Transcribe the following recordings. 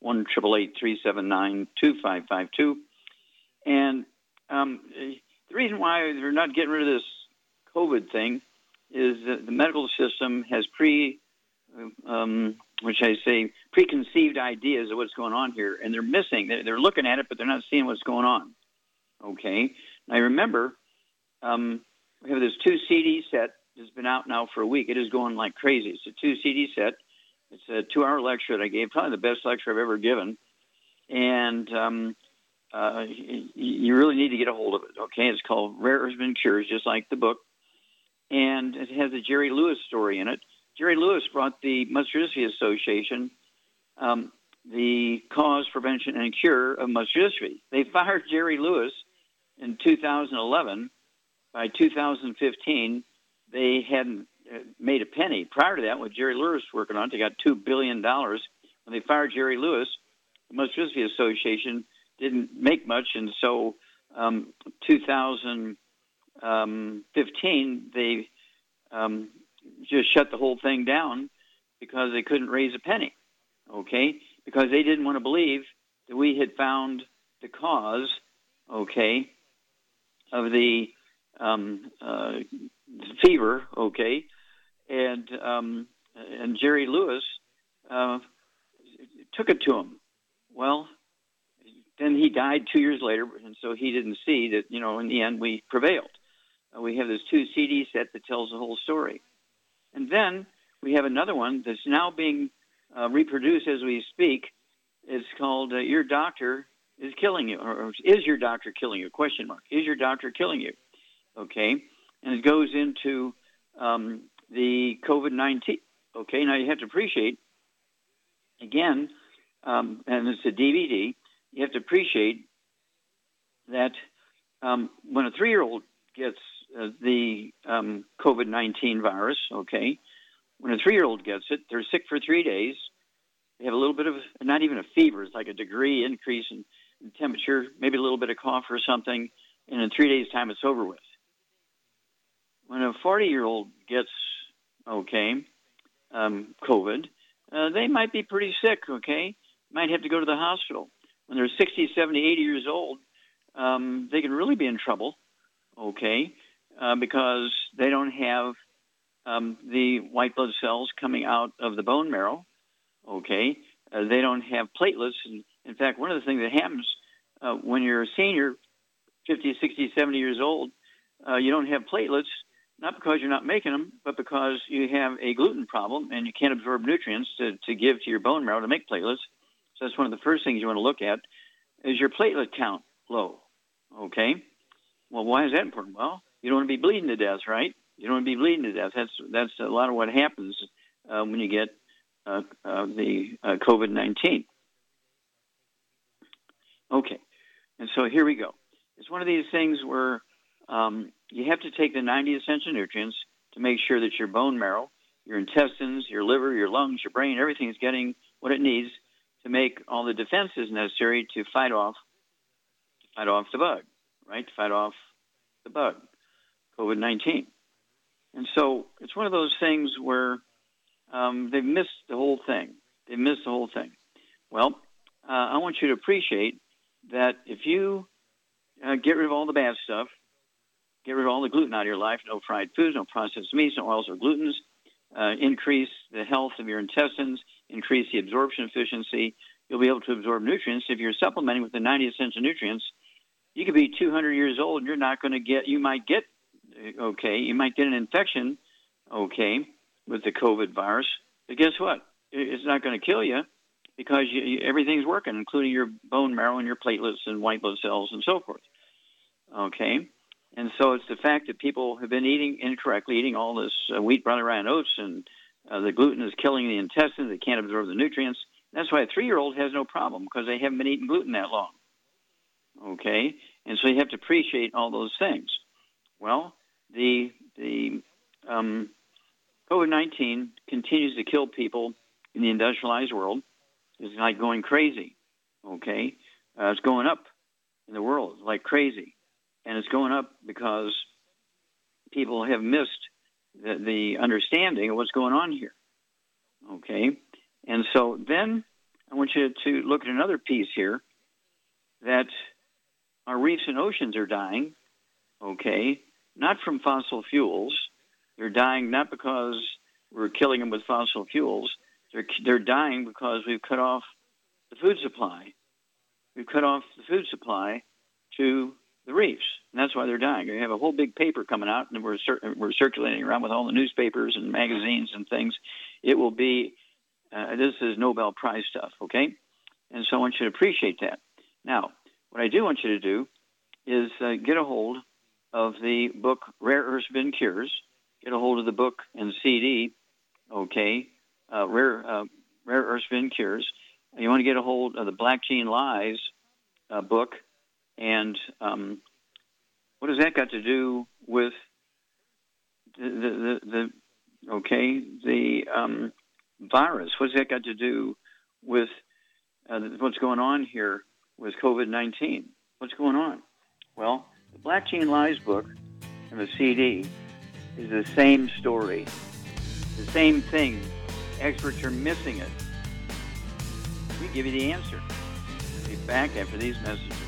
1 379 2552. And um, the reason why they're not getting rid of this COVID thing is that the medical system has pre um, which I say preconceived ideas of what's going on here, and they're missing. They're, looking at it, but they're not seeing what's going on. Okay. Now remember, um, we have this two CD set that's been out now for a week. It is going like crazy. It's a two CD set. It's a two-hour lecture that I gave, probably the best lecture I've ever given, and um, uh, you really need to get a hold of it. Okay, it's called Rare Urban Cures, just like the book, and it has a Jerry Lewis story in it Jerry Lewis brought the Dystrophy Association um, the cause, prevention, and cure of dystrophy. They fired Jerry Lewis in 2011. By 2015, they hadn't made a penny. Prior to that, what Jerry Lewis working on, they got $2 billion. When they fired Jerry Lewis, the Dystrophy Association didn't make much, and so um, 2015, they um, just shut the whole thing down because they couldn't raise a penny, okay? Because they didn't want to believe that we had found the cause, okay, of the um, uh, fever, okay, and um, and Jerry Lewis uh, took it to him. Well, then he died two years later, and so he didn't see that. You know, in the end, we prevailed. Uh, we have this two CD set that tells the whole story. And then we have another one that's now being uh, reproduced as we speak. It's called uh, Your Doctor is Killing You, or Is Your Doctor Killing You? Question mark. Is Your Doctor Killing You? Okay. And it goes into um, the COVID 19. Okay. Now you have to appreciate, again, um, and it's a DVD, you have to appreciate that um, when a three year old gets uh, the um, COVID 19 virus, okay, when a three year old gets it, they're sick for three days. They have a little bit of, not even a fever, it's like a degree increase in, in temperature, maybe a little bit of cough or something, and in three days' time, it's over with. When a 40 year old gets, okay, um, COVID, uh, they might be pretty sick, okay, might have to go to the hospital. When they're 60, 70, 80 years old, um, they can really be in trouble, okay? Uh, because they don't have um, the white blood cells coming out of the bone marrow. Okay, uh, they don't have platelets. And in fact, one of the things that happens uh, when you're a senior, 50, 60, 70 years old, uh, you don't have platelets, not because you're not making them, but because you have a gluten problem and you can't absorb nutrients to, to give to your bone marrow to make platelets. So that's one of the first things you want to look at is your platelet count low. Okay. Well, why is that important? Well, you don't want to be bleeding to death, right? You don't want to be bleeding to death. That's that's a lot of what happens uh, when you get uh, uh, the uh, COVID nineteen. Okay, and so here we go. It's one of these things where um, you have to take the 90 essential nutrients to make sure that your bone marrow, your intestines, your liver, your lungs, your brain, everything is getting what it needs to make all the defenses necessary to fight off to fight off the bug, right? To fight off the bug. COVID 19. And so it's one of those things where um, they've missed the whole thing. They've missed the whole thing. Well, uh, I want you to appreciate that if you uh, get rid of all the bad stuff, get rid of all the gluten out of your life, no fried foods, no processed meats, no oils or glutens, uh, increase the health of your intestines, increase the absorption efficiency. You'll be able to absorb nutrients. If you're supplementing with the 90 essential nutrients, you could be 200 years old and you're not going to get, you might get, okay, you might get an infection, okay, with the COVID virus. But guess what? It's not going to kill you because you, you, everything's working, including your bone marrow and your platelets and white blood cells and so forth. Okay? And so it's the fact that people have been eating incorrectly, eating all this uh, wheat, brown, rye, and oats, and uh, the gluten is killing the intestines. They can't absorb the nutrients. That's why a three-year-old has no problem because they haven't been eating gluten that long. Okay, and so you have to appreciate all those things. Well, the the um, COVID-19 continues to kill people in the industrialized world. It's like going crazy. Okay, uh, it's going up in the world like crazy and it's going up because people have missed the, the understanding of what's going on here. Okay, and so then I want you to look at another piece here that our reefs and oceans are dying. Okay, not from fossil fuels. They're dying not because we're killing them with fossil fuels. They're, they're dying because we've cut off the food supply. We've cut off the food supply to the reefs, and that's why they're dying. We have a whole big paper coming out, and we're cir- we're circulating around with all the newspapers and magazines and things. It will be uh, this is Nobel Prize stuff, okay? And so I want you to appreciate that. Now, what I do want you to do is uh, get a hold of the book Rare Earth Spin Cures. Get a hold of the book and CD, okay? Uh, Rare uh, Rare Earth Spin Cures. You want to get a hold of the Black Gene Lies uh, book and um, what has that got to do with the, the, the, okay, the um, virus? What's that got to do with uh, what's going on here with COVID 19? What's going on? Well, the Black Gene Lies book and the CD is the same story, the same thing. Experts are missing it. We give you the answer. We'll be back after these messages.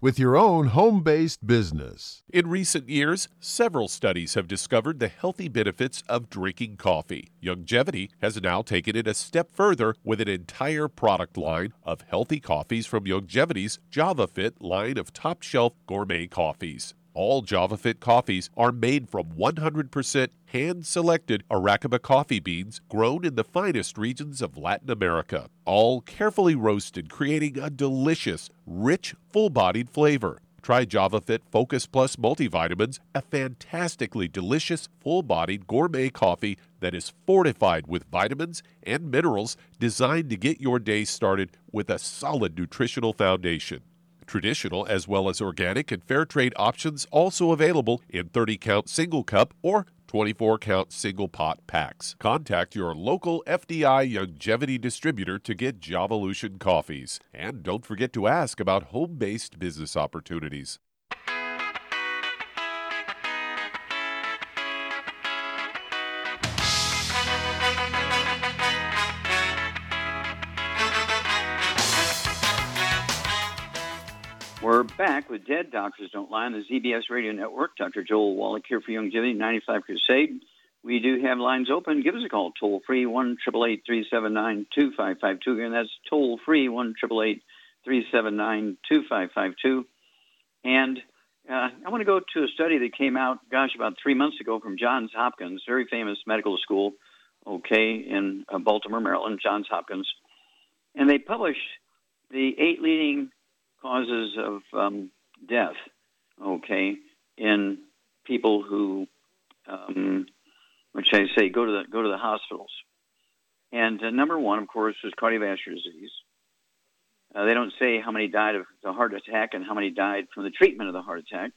with your own home based business. In recent years, several studies have discovered the healthy benefits of drinking coffee. Youngevity has now taken it a step further with an entire product line of healthy coffees from Youngevity's JavaFit line of top shelf gourmet coffees. All JavaFit coffees are made from 100% hand selected Arabica coffee beans grown in the finest regions of Latin America, all carefully roasted, creating a delicious, rich, full bodied flavor. Try JavaFit Focus Plus multivitamins, a fantastically delicious, full bodied gourmet coffee that is fortified with vitamins and minerals designed to get your day started with a solid nutritional foundation. Traditional as well as organic and fair trade options also available in 30 count single cup or 24 count single pot packs. Contact your local FDI Youngevity distributor to get Javalution coffees. And don't forget to ask about home based business opportunities. We're back with Dead Doctors Don't Lie on the ZBS Radio Network. Dr. Joel Wallach here for Youngevity 95 Crusade. We do have lines open. Give us a call, toll free, 1 379 2552. Again, that's toll free, 1 379 2552. And uh, I want to go to a study that came out, gosh, about three months ago from Johns Hopkins, very famous medical school, okay, in uh, Baltimore, Maryland, Johns Hopkins. And they published the eight leading causes of um, death, okay, in people who, um, which I say, go to the go to the hospitals. And uh, number one, of course, is cardiovascular disease. Uh, they don't say how many died of the heart attack and how many died from the treatment of the heart attack.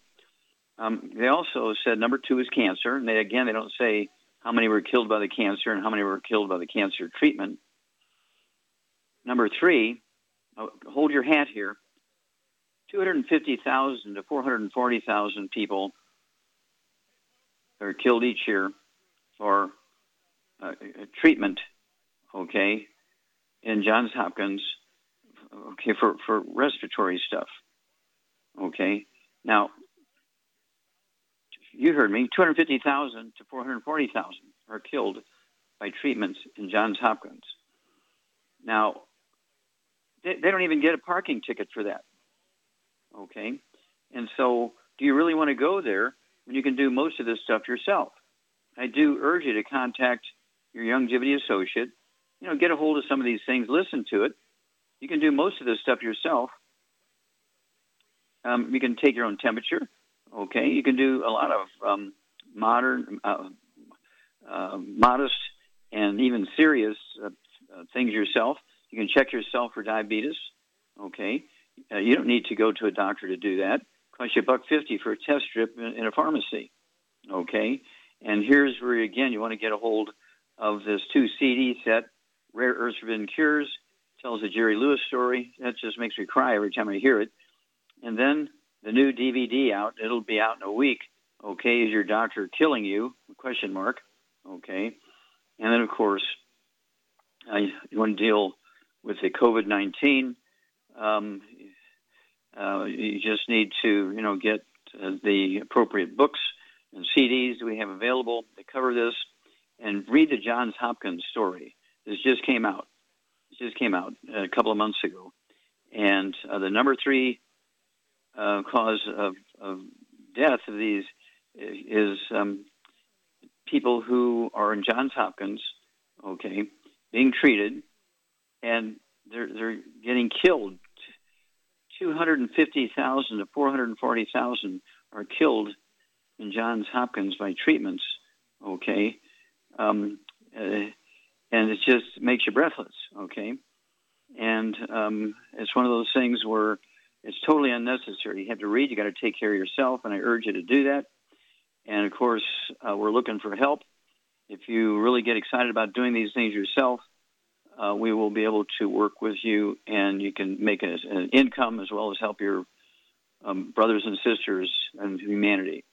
Um, they also said number two is cancer, and they again they don't say how many were killed by the cancer and how many were killed by the cancer treatment. Number three, oh, hold your hat here. 250,000 to 440,000 people are killed each year for uh, treatment, okay, in Johns Hopkins, okay, for, for respiratory stuff, okay. Now, you heard me, 250,000 to 440,000 are killed by treatments in Johns Hopkins. Now, they, they don't even get a parking ticket for that. Okay? And so, do you really want to go there when you can do most of this stuff yourself? I do urge you to contact your Youngevity associate. You know, get a hold of some of these things, listen to it. You can do most of this stuff yourself. Um, you can take your own temperature. Okay, you can do a lot of um, modern, uh, uh, modest, and even serious uh, uh things yourself. You can check yourself for diabetes. Okay, uh, you don't need to go to a doctor to do that. Costs you a buck fifty for a test strip in, in a pharmacy. Okay, and here's where again you want to get a hold of this two CD set, Rare Earths Forbidden Cures. Tells a Jerry Lewis story. That just makes me cry every time I hear it. And then the new DVD out. It'll be out in a week. Okay, is your doctor killing you? Question mark. Okay, and then of course, uh, you want to deal with the COVID nineteen. Um, uh, you just need to, you know, get uh, the appropriate books and CDs we have available that cover this, and read the Johns Hopkins story. This just came out. This just came out a couple of months ago, and uh, the number three uh, cause of, of, death of these is um, people who are in Johns Hopkins, okay, being treated, and they're they're getting killed 250,000 to 440,000 are killed in Johns Hopkins by treatments. Okay, um, uh, and it just makes you breathless. Okay, and um, it's one of those things where it's totally unnecessary. You have to read. You got to take care of yourself, and I urge you to do that. And of course, uh, we're looking for help. If you really get excited about doing these things yourself, uh, we will be able to work with you and you can make a, an income as well as help your um, brothers and sisters and humanity.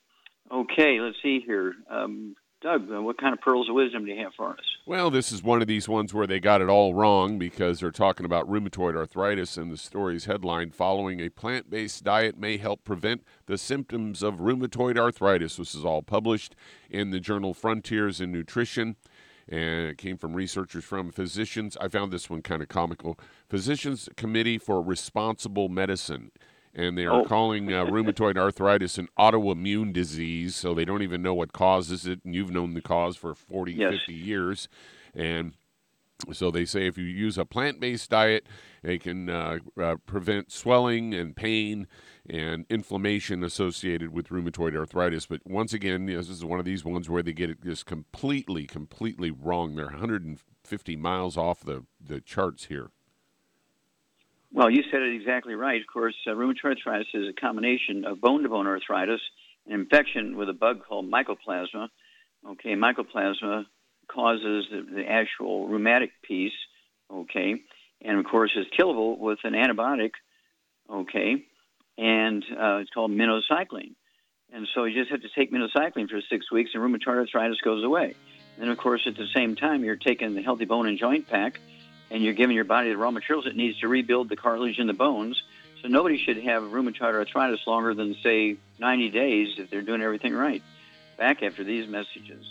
Okay, let's see here. Um, Doug, uh, what kind of pearls of wisdom do you have for us? Well, this is one of these ones where they got it all wrong because they're talking about rheumatoid arthritis, and the story's headline Following a plant based diet may help prevent the symptoms of rheumatoid arthritis. This is all published in the journal Frontiers in Nutrition and it came from researchers from physicians. I found this one kind of comical. Physicians Committee for Responsible Medicine. And they are oh. calling uh, rheumatoid arthritis an autoimmune disease, so they don't even know what causes it. And you've known the cause for 40, yes. 50 years. And so they say if you use a plant based diet, it can uh, uh, prevent swelling and pain and inflammation associated with rheumatoid arthritis. But once again, this is one of these ones where they get it just completely, completely wrong. They're 150 miles off the, the charts here. Well, you said it exactly right. Of course, uh, rheumatoid arthritis is a combination of bone to bone arthritis, an infection with a bug called mycoplasma. Okay, mycoplasma causes the, the actual rheumatic piece. Okay, and of course, is killable with an antibiotic. Okay, and uh, it's called minocycline. And so you just have to take minocycline for six weeks, and rheumatoid arthritis goes away. And of course, at the same time, you're taking the healthy bone and joint pack, and you're giving your body the raw materials it needs to rebuild the cartilage in the bones, So nobody should have rheumatoid arthritis longer than, say, 90 days if they're doing everything right. Back after these messages.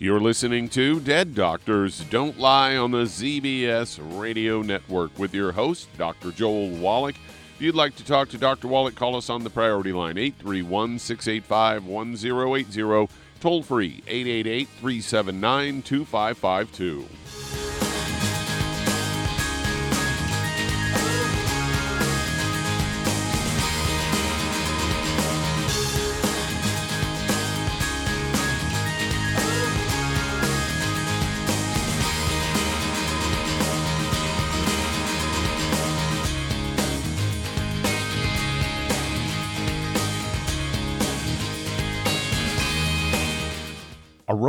You're listening to Dead Doctors Don't Lie on the ZBS Radio Network with your host, Dr. Joel Wallach. If you'd like to talk to Dr. Wallach, call us on the priority line 831 685 1080, toll free 888 379 2552.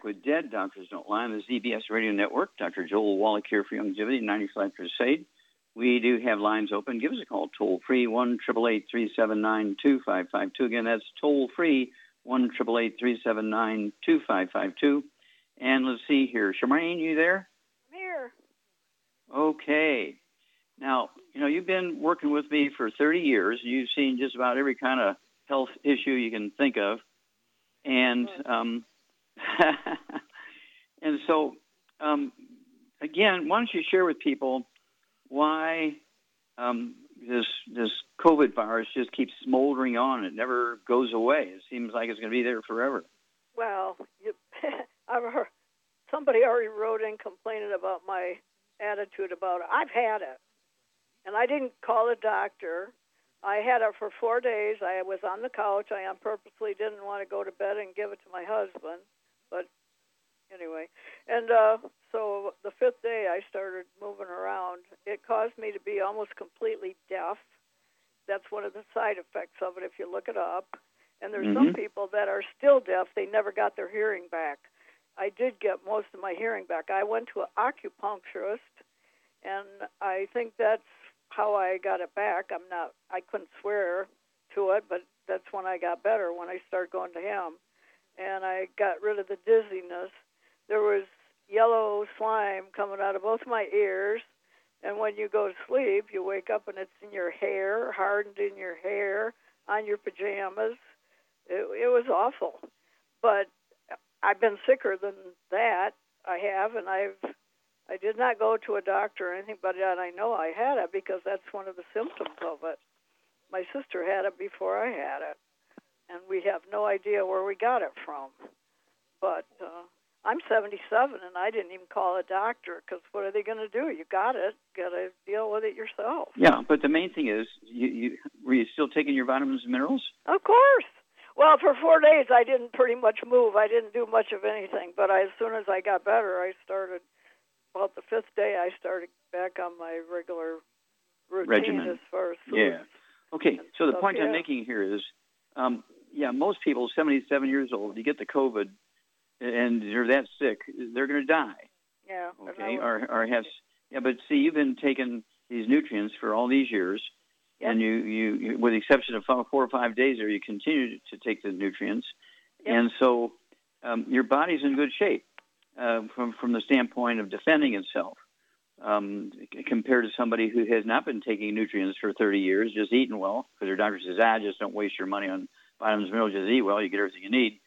Back with Dead Doctors Don't Lie on the ZBS Radio Network. Dr. Joel Wallach here for Longevity 95 Crusade. We do have lines open. Give us a call toll free, 1 379 2552. Again, that's toll free, 1 379 2552. And let's see here. Charmaine, you there? I'm here. Okay. Now, you know, you've been working with me for 30 years. You've seen just about every kind of health issue you can think of. And um, and so, um, again, why don't you share with people why um, this this COVID virus just keeps smoldering on? It never goes away. It seems like it's going to be there forever. Well, you, I've heard somebody already wrote in complaining about my attitude about it. I've had it, and I didn't call a doctor. I had it for four days. I was on the couch. I purposely didn't want to go to bed and give it to my husband, but anyway. And uh, so the fifth day, I started moving around. It caused me to be almost completely deaf. That's one of the side effects of it if you look it up. And there's Mm-hmm. some people that are still deaf. They never got their hearing back. I did get most of my hearing back. I went to an acupuncturist, and I think that's how I got it back. I'm not. I couldn't swear to it, but that's when I got better when I started going to him, and I got rid of the dizziness. There was yellow slime coming out of both my ears, and when you go to sleep, you wake up and it's in your hair, hardened in your hair, on your pajamas. It, it was awful, but I've been sicker than that. I have, and I've I did not go to a doctor or anything, but I know I had it because that's one of the symptoms of it. My sister had it before I had it, and we have no idea where we got it from. But uh, I'm 77, and I didn't even call a doctor because what are they going to do? You got it, got to deal with it yourself. Yeah, but the main thing is, you, you were you still taking your vitamins and minerals? Of course. Well, for four days, I didn't pretty much move. I didn't do much of anything. But I, as soon as I got better, I started. About the fifth day, I started back on my regular routine Regimen. as far as food. Yeah. Okay, so the point yeah. I'm making here is, um, yeah, most people, 77 years old, you get the COVID, and they're that sick, they're going to die. Yeah. Okay, or or have, yeah, but see, you've been taking these nutrients for all these years, Yep. and you, you, you, with the exception of four or five days, there you continue to take the nutrients, Yep. and so um, your body's in good shape uh, from from the standpoint of defending itself. Um, compared to somebody who has not been taking nutrients for 30 years, just eating well, because their doctor says, ah, just don't waste your money on vitamins and minerals, just eat well, you get everything you need.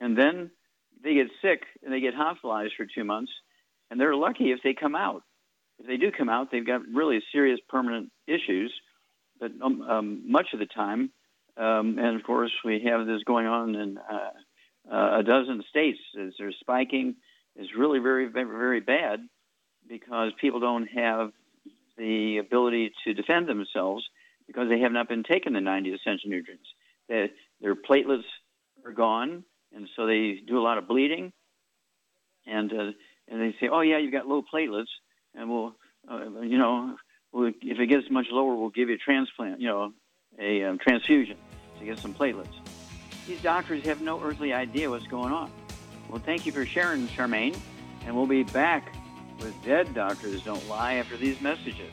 And then they get sick and they get hospitalized for two months, and they're lucky if they come out. If they do come out, they've got really serious permanent issues. But um, um, much of the time, um, and of course, we have this going on in uh, uh, a dozen states. As they're spiking, is really very, very, very bad because people don't have the ability to defend themselves because they have not been taking the 90 essential nutrients. Their, their platelets are gone, and so they do a lot of bleeding. And uh, and they say, "Oh yeah, you've got low platelets, and we'll, uh, you know, we'll, if it gets much lower, we'll give you a transplant, you know, a um, transfusion to get some platelets." These doctors have no earthly idea what's going on. Well, thank you for sharing, Charmaine, and we'll be back with Dead Doctors Don't Lie after these messages.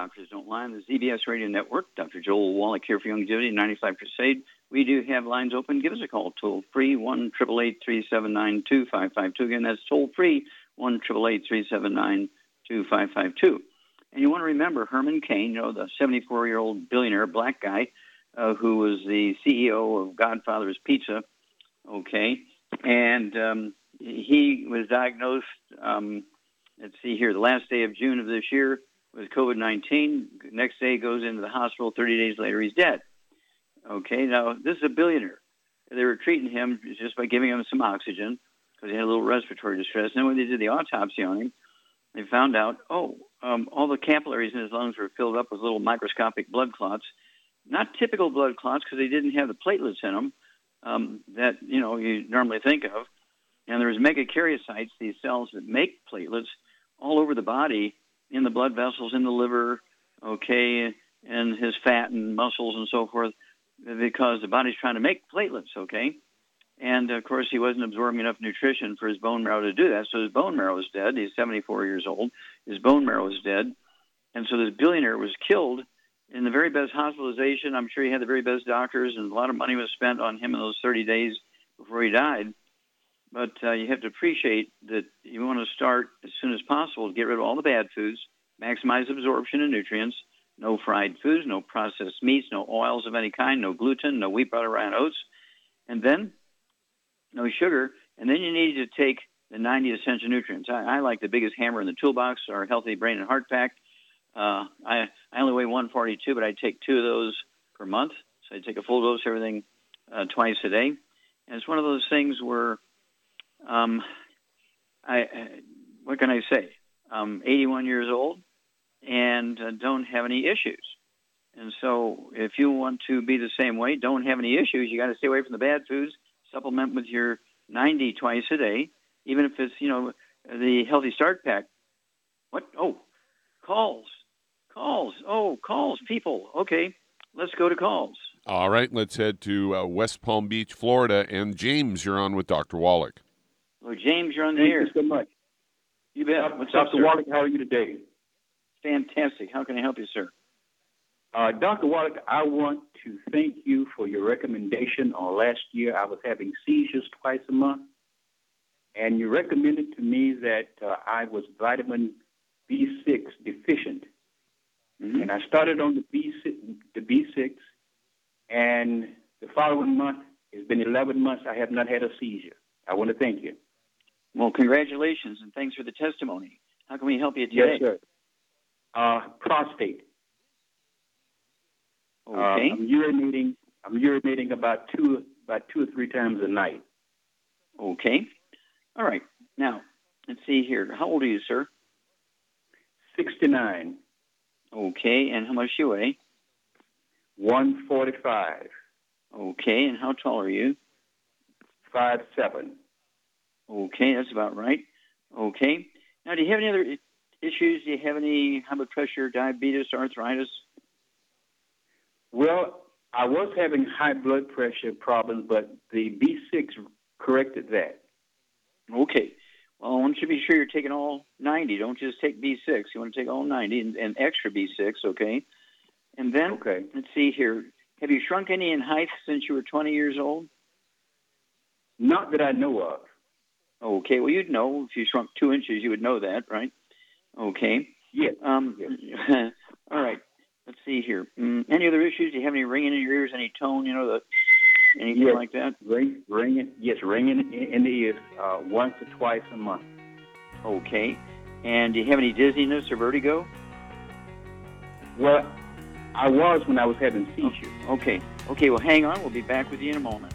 Doctors Don't Lie on the ZBS Radio Network. Dr. Joel Wallach here for Longevity 95 Crusade. We do have lines open. Give us a call, toll free, 1 379 2552. Again, that's toll free, 1 379 2552. And you want to remember Herman Cain, you know, the 74 year old billionaire black guy uh, who was the CEO of Godfather's Pizza. Okay. And um, he was diagnosed, um, let's see here, the last day of June of this year with COVID 19. Next day goes into the hospital. 30 days later, he's dead. Okay, now this is a billionaire. They were treating him just by giving him some oxygen because he had a little respiratory distress. And when they did the autopsy on him, they found out, oh, um, all the capillaries in his lungs were filled up with little microscopic blood clots. Not typical blood clots because they didn't have the platelets in them um, that you know you normally think of. And there was megakaryocytes, these cells that make platelets, all over the body, in the blood vessels, in the liver, okay, and his fat and muscles and so forth because the body's trying to make platelets, okay? And of course, he wasn't absorbing enough nutrition for his bone marrow to do that. So his bone marrow is dead. He's 74 years old. His bone marrow is dead. And so this billionaire was killed in the very best hospitalization. I'm sure he had the very best doctors, and a lot of money was spent on him in those 30 days before he died. But uh, you have to appreciate that you want to start as soon as possible to get rid of all the bad foods, maximize absorption of nutrients, no fried foods, no processed meats, no oils of any kind, no gluten, no wheat, butter, rye, and oats, and then no sugar. And then you need to take the 90 essential nutrients. I, I like the biggest hammer in the toolbox, our Healthy Brain and Heart Pack. Uh, I, I only weigh 142, but I take two of those per month. So I take a full dose of everything uh, twice a day. And it's one of those things where, um, I, what can I say? I'm 81 years old and uh, don't have any issues. And so, if you want to be the same way, don't have any issues, you got to stay away from the bad foods. Supplement with your 90 twice a day, even if it's you know the Healthy Start Pack. What? Oh, calls, calls. Oh, calls. People. Okay, let's go to calls. All right, let's head to uh, West Palm Beach, Florida, and James, you're on with Dr. Wallach. Well, James, you're on the Thank air. you so much. You bet. Uh, What's up, Dr. Wallach, how are you today? Fantastic. How can I help you, sir? Uh, Dr. Wallach, I want to thank you for your recommendation on last year. I was having seizures twice a month, and you recommended to me that uh, I was vitamin B6 deficient. Mhm. And I started on the B6, the B6, and the following month, it's been 11 months, I have not had a seizure. I want to thank you. Well, congratulations and thanks for the testimony. How can we help you today? Yes, sir. Uh, prostate. Okay. Uh, I'm urinating. I'm urinating about two about two or three times a night. Okay. All right. Now, let's see here. How old are you, sir? Sixty nine. Okay. And how much do you weigh? One forty five. Okay. And how tall are you? Five seven. Okay, that's about right. Okay. Now, do you have any other issues? Do you have any high blood pressure, diabetes, arthritis? Well, I was having high blood pressure problems, but the B6 corrected that. Okay. Well, I want you to be sure you're taking all 90. Don't just take B6. You want to take all 90 and, and extra B6, okay? And then, okay. let's see here. Have you shrunk any in height since you were 20 years old? Not that I know of. Okay. Well, you'd know if you shrunk two inches, you would know that, right? Okay. Yeah. Um, yes. all right. Let's see here. Mm, any other issues? Do you have any ringing in your ears? Any tone? You know the anything yes. like that? Ring, ringing. Yes, ringing in, in the ears uh, once or twice a month. Okay. And do you have any dizziness or vertigo? Well, I was when I was having seizures. Okay. Okay. Well, hang on. We'll be back with you in a moment.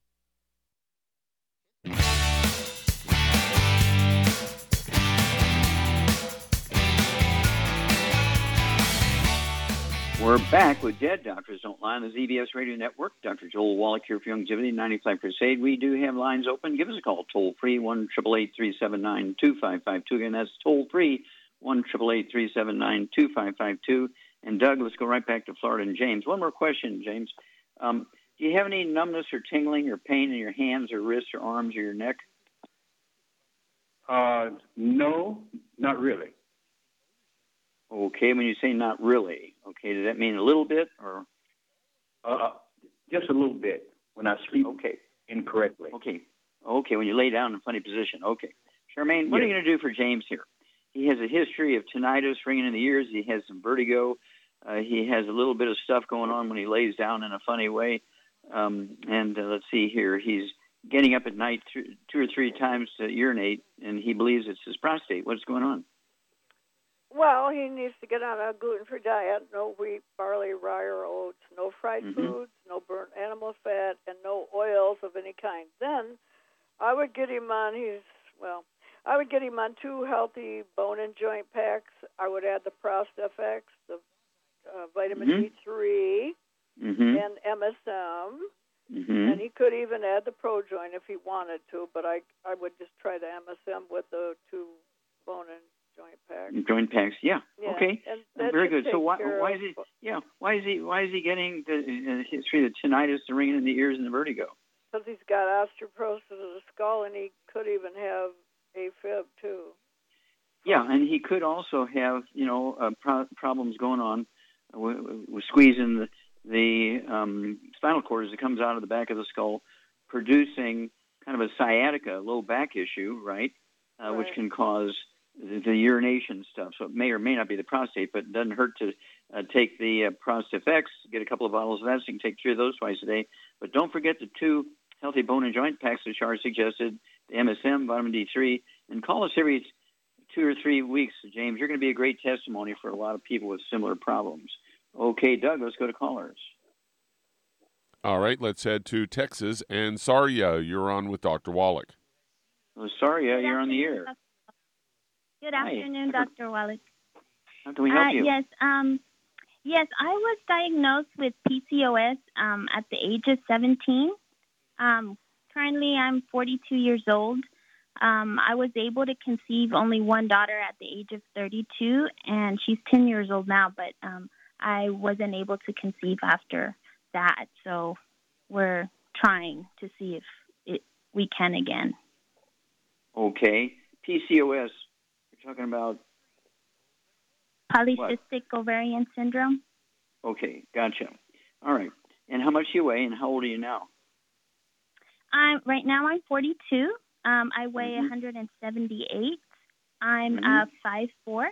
We're back with Dead Doctors Don't Lie on the ZBS Radio Network. Dr. Joel Wallach here for Youngevity 95 Crusade. We do have lines open. Give us a call toll free 1 379 2552. Again, that's toll free 1 379 2552. And Doug, let's go right back to Florida and James. One more question, James. Um, do you have any numbness or tingling or pain in your hands or wrists or arms or your neck? Uh, no, not really. Okay, when you say not really, okay, does that mean a little bit or? Uh, just a little bit when I sleep okay. incorrectly. Okay, okay, when you lay down in a funny position. Okay, Charmaine, what Yes. are you going to do for James here? He has a history of tinnitus, ringing in the ears. He has some vertigo. Uh, he has a little bit of stuff going on when he lays down in a funny way. Um, and uh, let's see here, he's getting up at night th- two or three times to urinate, and he believes it's his prostate. What's going on? Well, he needs to get on a gluten-free diet: no wheat, barley, rye, or oats, no fried Mhm. foods, no burnt animal fat, and no oils of any kind. Then, I would get him on. He's well. I would get him on two healthy bone and joint packs. I would add the ProstFX, the uh, vitamin Mhm. D3, Mm-hmm. and MSM. mm-hmm. And he could even add the Pro Joint if he wanted to, but I I would just try the MSM with the two bone and joint packs. Joint packs. Yeah. Yeah, Okay. Very good. So why why is he? Yeah. Why is he? Why is he getting the uh, history of the tinnitus, the ringing in the ears, and the vertigo? Because he's got osteoporosis of the skull, and he could even have AFib too. Yeah, and he could also have you know uh, pro- problems going on with, with squeezing the, the um, spinal cord as it comes out of the back of the skull, producing kind of a sciatica, low back issue, right? Uh, Which can cause the, the urination stuff. So it may or may not be the prostate, but it doesn't hurt to uh, take the uh, ProstFX, get a couple of bottles of that, so you can take three of those twice a day. But don't forget the two healthy bone and joint packs that Char suggested, the MSM, vitamin D3, and call us every two or three weeks, James. You're going to be a great testimony for a lot of people with similar problems. Okay, Doug, let's go to callers. All right, let's head to Texas. And Saria, you're on with Dr. Wallach. Oh, sorry, uh, you're on the air. Good Hi. afternoon, Dr. Wallach. How can we help uh, you? Yes, um, yes, I was diagnosed with PCOS um, at the age of 17. Um, currently, I'm 42 years old. Um, I was able to conceive only one daughter at the age of 32, and she's 10 years old now, but um, I wasn't able to conceive after that. So we're trying to see if it, we can again. Okay, PCOS. Talking about. Polycystic ovarian syndrome. Okay, gotcha. All right. And how much do you weigh, and how old are you now? I'm right now. I'm 42. Um, I weigh Mhm. 178. I'm Mhm. uh, five four.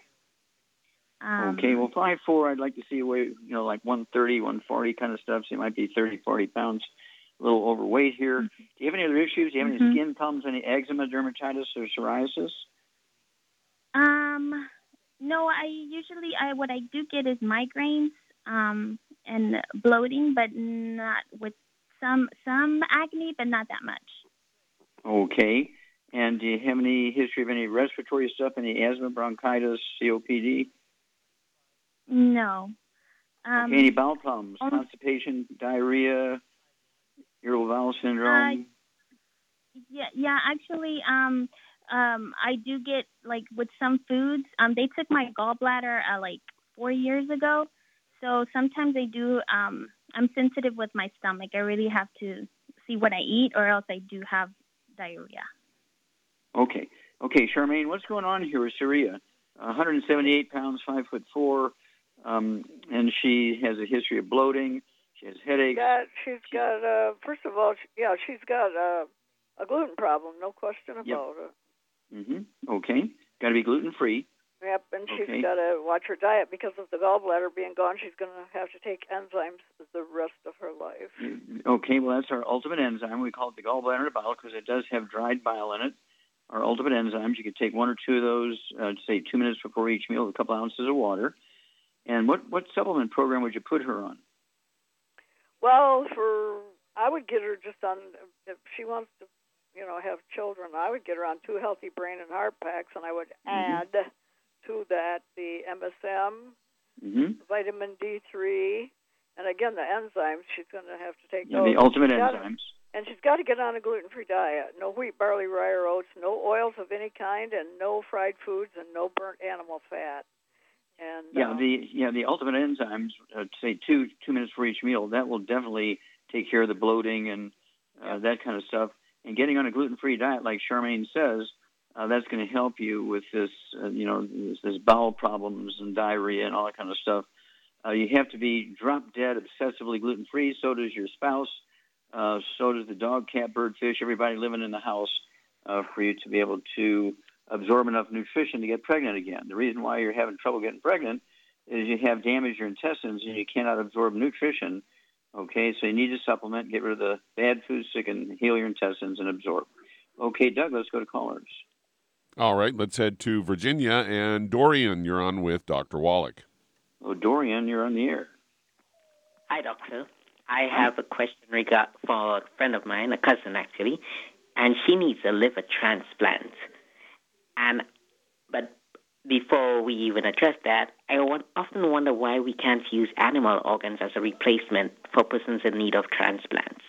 Um, okay, well, five four. I'd like to see you weigh, you know, like 130, 140 kind of stuff. So you might be 30, 40 pounds, a little overweight here. Do you have any other issues? Do you have any skin problems, any eczema, dermatitis, or psoriasis? Um, no, I usually I what I do get is migraines um, and bloating, but not with some some acne, but not that much. Okay. And do you have any history of any respiratory stuff, any asthma, bronchitis, COPD? No. Um, okay, any bowel problems, um, constipation, diarrhea, irritable bowel syndrome? Yeah, yeah. Actually, um, um, I do get like with some foods. Um, they took my gallbladder uh, like four years ago, so sometimes they do. Um, I'm sensitive with my stomach. I really have to see what I eat, or else I do have diarrhea. Okay. Okay, Charmaine, what's going on here with Syria? 178 pounds, five foot four, um, and she has a history of bloating. She has headaches. Got, she's got, uh, first of all, she, yeah, she's got uh, a gluten problem, no question about it. Hmm Okay. Got to be gluten free. Yep, and she's Okay. got to watch her diet because of the gallbladder being gone. She's going to have to take enzymes the rest of her life. Okay, well, that's our ultimate enzyme. We call it the gallbladder bile because it does have dried bile in it. Our ultimate enzymes, you could take one or two of those, uh, say two minutes before each meal with a couple ounces of water. And what, what supplement program would you put her on? Well, for I would get her just on if she wants to, you know, have children. I would get her on two healthy brain and heart packs, and I would Mm-hmm. add to that the MSM, hmm vitamin D3, and again the enzymes. She's going to have to take Yeah, those. the ultimate She's enzymes. And she's got to get on a gluten-free diet. No wheat, barley, rye, or oats. No oils of any kind, and no fried foods, and no burnt animal fat. And Yeah, um, the yeah the ultimate enzymes, uh, say two two minutes for each meal. That will definitely take care of the bloating and uh, that kind of stuff. And getting on a gluten-free diet, like Charmaine says, uh, that's going to help you with this, uh, you know, this, this bowel problems and diarrhea and all that kind of stuff. Uh, you have to be drop dead obsessively gluten-free. So does your spouse. Uh, so does the dog, cat, bird, fish, everybody living in the house, uh, for you to be able to absorb enough nutrition to get pregnant again. The reason why you're having trouble getting pregnant is you have damaged your intestines and you cannot absorb nutrition Okay, so you need to supplement, get rid of the bad foods so you can heal your intestines and absorb. Okay, Doug, let's go to callers. All right, let's head to Virginia. And Dorian, you're on with Dr. Wallach. Oh, Dorian, you're on the air. Hi, doctor. I have a question regard for a friend of mine, a cousin actually, and she needs a liver transplant. And but before we even address that, I often wonder why we can't use animal organs as a replacement for persons in need of transplants.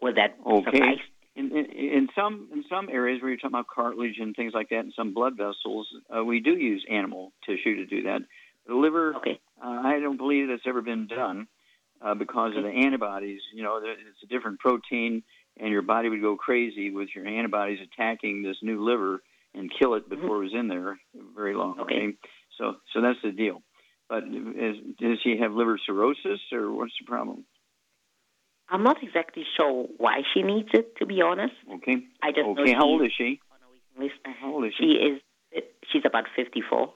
Would that okay. suffice? In, in, in some in some areas where you're talking about cartilage and things like that, and some blood vessels, uh, we do use animal tissue to do that. The liver, okay. uh, I don't believe that's ever been done uh, because of the antibodies. You know, it's a different protein, and your body would go crazy with your antibodies attacking this new liver and kill it mm-hmm. before it was in there very long. Okay. Okay, so so that's the deal. But is, does she have liver cirrhosis, or what's the problem? I'm not exactly sure why she needs it, to be honest. Okay. I just know okay. How old is she? How old is she? She is. She's about 54.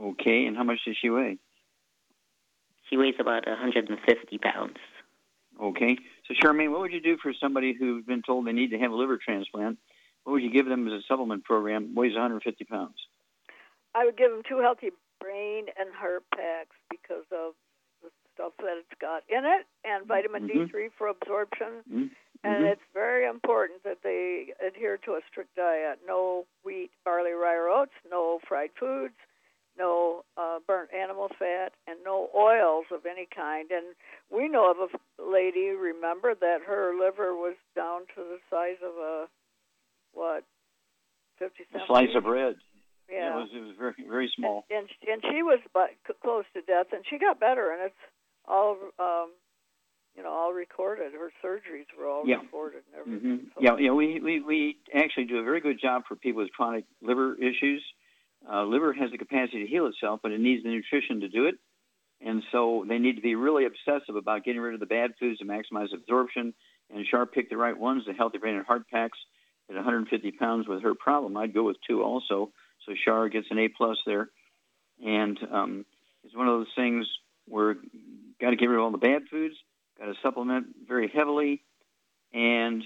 Okay, and how much does she weigh? She weighs about 150 pounds. Okay. So, Charmaine, what would you do for somebody who's been told they need to have a liver transplant? What would you give them as a supplement program? Weighs 150 pounds. I would give them two healthy brain and heart packs because of the stuff that it's got in it and vitamin Mhm. D3 for absorption. Mhm. And Mhm. it's very important that they adhere to a strict diet. No wheat, barley, rye, or oats, no fried foods, no uh, burnt animal fat, and no oils of any kind. And we know of a lady, remember, that her liver was down to the size of a, what, 50 A cent slice of bread. Yeah. it was, it was very very small. and and she was but close to death, and she got better, and it's all um, you know all recorded. Her surgeries were all Yeah. recorded and everything. hmm Yeah, yeah. We, we we actually do a very good job for people with chronic liver issues. Uh, liver has the capacity to heal itself, but it needs the nutrition to do it. And so they need to be really obsessive about getting rid of the bad foods to maximize absorption. And Sharp pick the right ones, the Healthy Brain and Heart Packs at 150 pounds with her problem. I'd go with two also. So Shar gets an A plus there. And um, it's one of those things where got to get rid of all the bad foods, got to supplement very heavily, and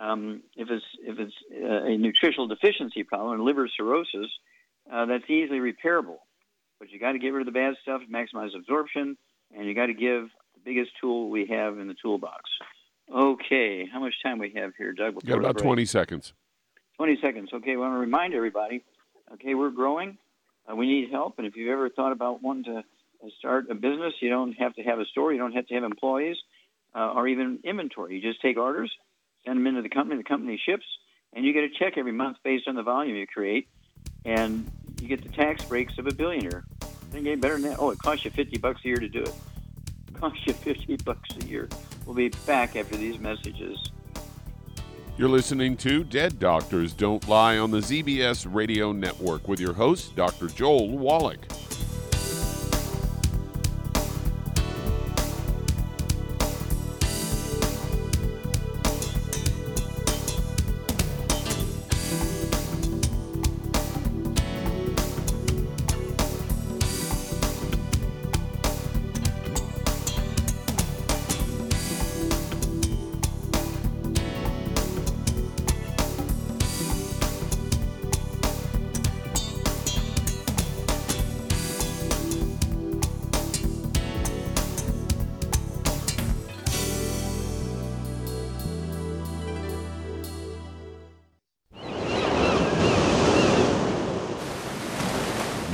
um, if it's if it's uh, a nutritional deficiency problem and liver cirrhosis, uh, that's easily repairable. But you got to get rid of the bad stuff, maximize absorption, and you got to give the biggest tool we have in the toolbox. Okay, how much time we have here, Doug? Got about 20 seconds. 20 seconds. Okay, I want to remind everybody, okay, we're growing. Uh, we need help. And if you've ever thought about wanting to uh, start a business, you don't have to have a store, you don't have to have employees uh, or even inventory. You just take orders, send them into the company, the company ships, and you get a check every month based on the volume you create. And you get the tax breaks of a billionaire. Doesn't any better than that. Oh, it costs you 50 bucks a year to do it. It costs you 50 bucks a year. We'll be back after these messages. You're listening to Dead Doctors Don't Lie on the ZBS Radio Network with your host, Dr. Joel Wallach.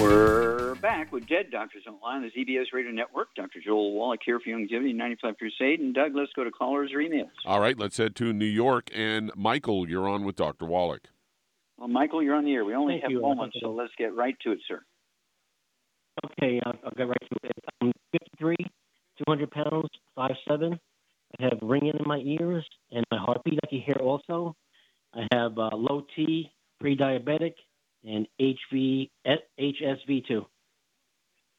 We're back with Dead Doctors Don't Lie, the ZBS Radio Network. Dr. Joel Wallach here for Youngevity 95 Crusade. And Doug, let's go to callers or emails. All right, let's head to New York. And Michael, you're on with Dr. Wallach. Well, Michael, you're on the air. We only Thank have you. moments, so let's get right to it, sir. Okay, I'll, I'll get right to it. I'm 53, 200 pounds, 5'7". I have ringing in my ears and my heartbeat I can hear also. I have uh, low T, pre-diabetic, and HV, HSV2.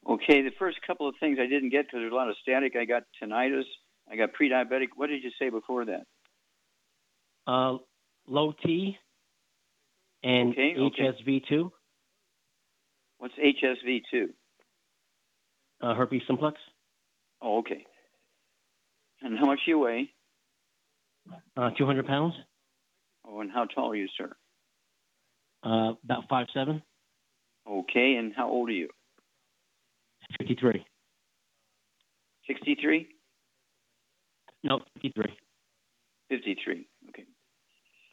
Okay, the first couple of things I didn't get because there's a lot of static. I got tinnitus. I got pre-diabetic. What did you say before that? Uh, low T and Okay, okay. HSV2, What's HSV2? uh, herpes simplex. Oh, okay. And how much do you weigh? Uh, 200 pounds, Oh, and how tall are you, sir? Uh, about 5'7", Okay, and how old are you? 53. 63? No, 53. 53. Okay.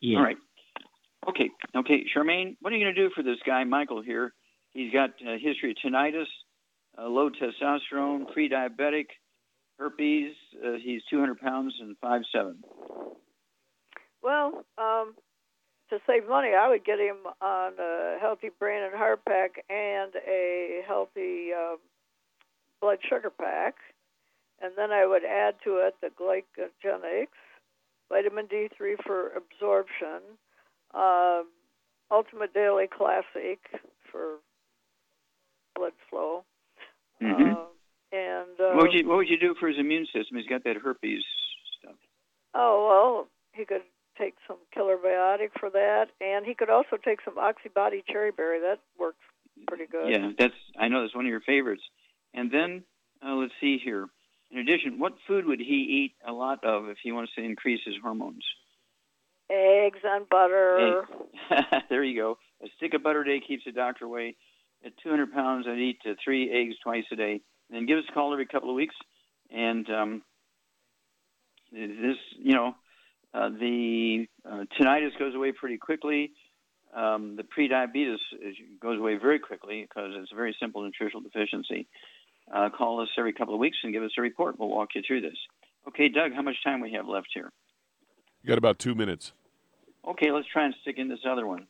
Yeah. All right. Okay. Okay, Charmaine, what are you going to do for this guy, Michael, here? He's got a history of tinnitus, uh, low testosterone, pre-diabetic, herpes. Uh, he's 200 pounds and five seven. Well, um, to save money, I would get him on a healthy brain and heart pack and a healthy um, blood sugar pack, and then I would add to it the Glucogenics, vitamin D3 for absorption, um, Ultimate Daily Classic for blood flow, Mm-hmm. uh, and uh, what, would you, what would you do for his immune system? He's got that herpes stuff. Oh well, he could take some killer biotic for that, and he could also take some oxybody cherry berry. That works pretty good. Yeah, that's I know that's one of your favorites. And then uh, let's see here. In addition, what food would he eat a lot of if he wants to increase his hormones? Eggs and butter. There you go. A stick of butter a day keeps the doctor away. At 200 pounds, I'd eat three eggs twice a day. And then give us a call every couple of weeks. And um, this, you know, uh, the uh, tinnitus goes away pretty quickly. Um, the prediabetes is, goes away very quickly because it's a very simple nutritional deficiency. Uh, call us every couple of weeks and give us a report. We'll walk you through this. Okay, Doug, how much time we have left here? You got about two minutes. Okay, let's try and stick in this other one.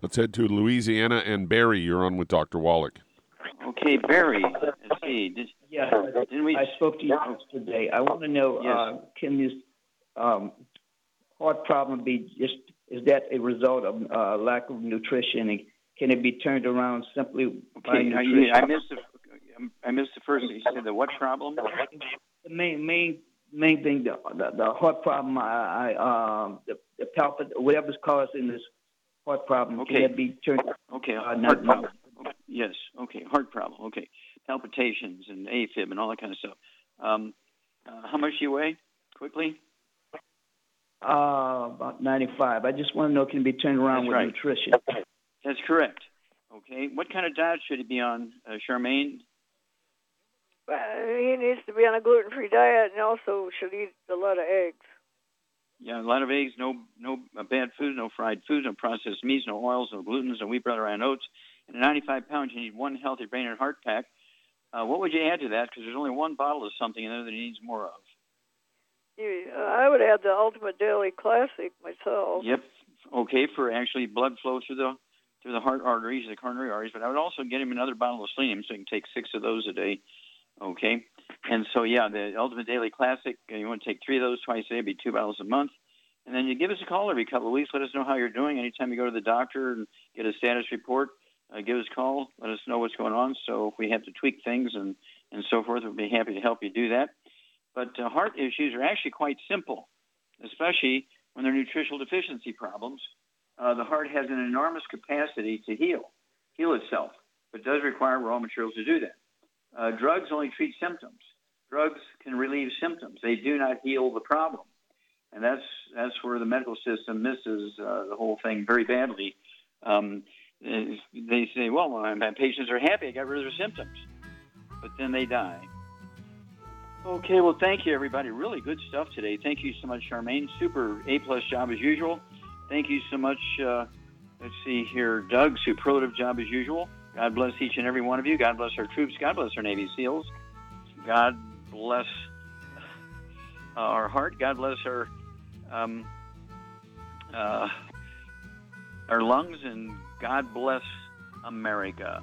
Let's head to Louisiana and Barry. You're on with Dr. Wallach. Okay, Barry. Let's see. Did, Yeah, we? I spoke to you yesterday. I want to know, Yes. uh, can this um, heart problem be just, is that a result of uh, lack of nutrition? And can it be turned around simply by Okay, I, nutrition? I missed the. I missed the first. You said the what problem? The main, main, main thing, the, the, the heart problem, I, I um, the, the palpit, whatever's causing this heart problem, Okay. can it be turned? Okay, Uh, heart not- problem. Yes. Okay, heart problem. Okay, palpitations and AFib and all that kind of stuff. Um, uh, how much do you weigh? Quickly. Uh, about 95. I just want to know, can it be turned around That's with right. nutrition? That's correct. Okay. What kind of diet should he be on, uh, Charmaine? Uh, he needs to be on a gluten-free diet and also should eat a lot of eggs. Yeah, a lot of eggs, no no uh, bad food, no fried food, no processed meats, no oils, no glutens, no wheat, bread, or oats. And at 95 pounds, you need one healthy brain and heart pack. Uh, what would you add to that? Because there's only one bottle of something in there that he needs more of. You, uh, I would add the Ultimate Daily Classic myself. Yep. Okay, for actually blood flow through the through the heart arteries, the coronary arteries. But I would also get him another bottle of selenium so he can take six of those a day. Okay. And so yeah, the Ultimate Daily Classic. uh, You want to take three of those twice a day, be two bottles a month. And then you give us a call every couple of weeks. Let us know how you're doing. Anytime you go to the doctor and get a status report, uh, give us a call. Let us know what's going on. So if we have to tweak things and and so forth, we'll be happy to help you do that. But uh, heart issues are actually quite simple, especially when they're nutritional deficiency problems. Uh, the heart has an enormous capacity to heal, heal itself, but does require raw materials to do that. Uh, drugs only treat symptoms. Drugs can relieve symptoms. They do not heal the problem, and that's that's where the medical system misses uh, the whole thing very badly. Um, they say, "Well, my, patients are happy. I got rid of their symptoms," but then they die. Okay, well, thank you, everybody. Really good stuff today. Thank you so much, Charmaine. Super A plus job as usual. Thank you so much. Uh, let's see here, Doug. Superlative job as usual. God bless each and every one of you. God bless our troops. God bless our Navy SEALs. God bless our heart. God bless our um, uh, our lungs, and God bless America.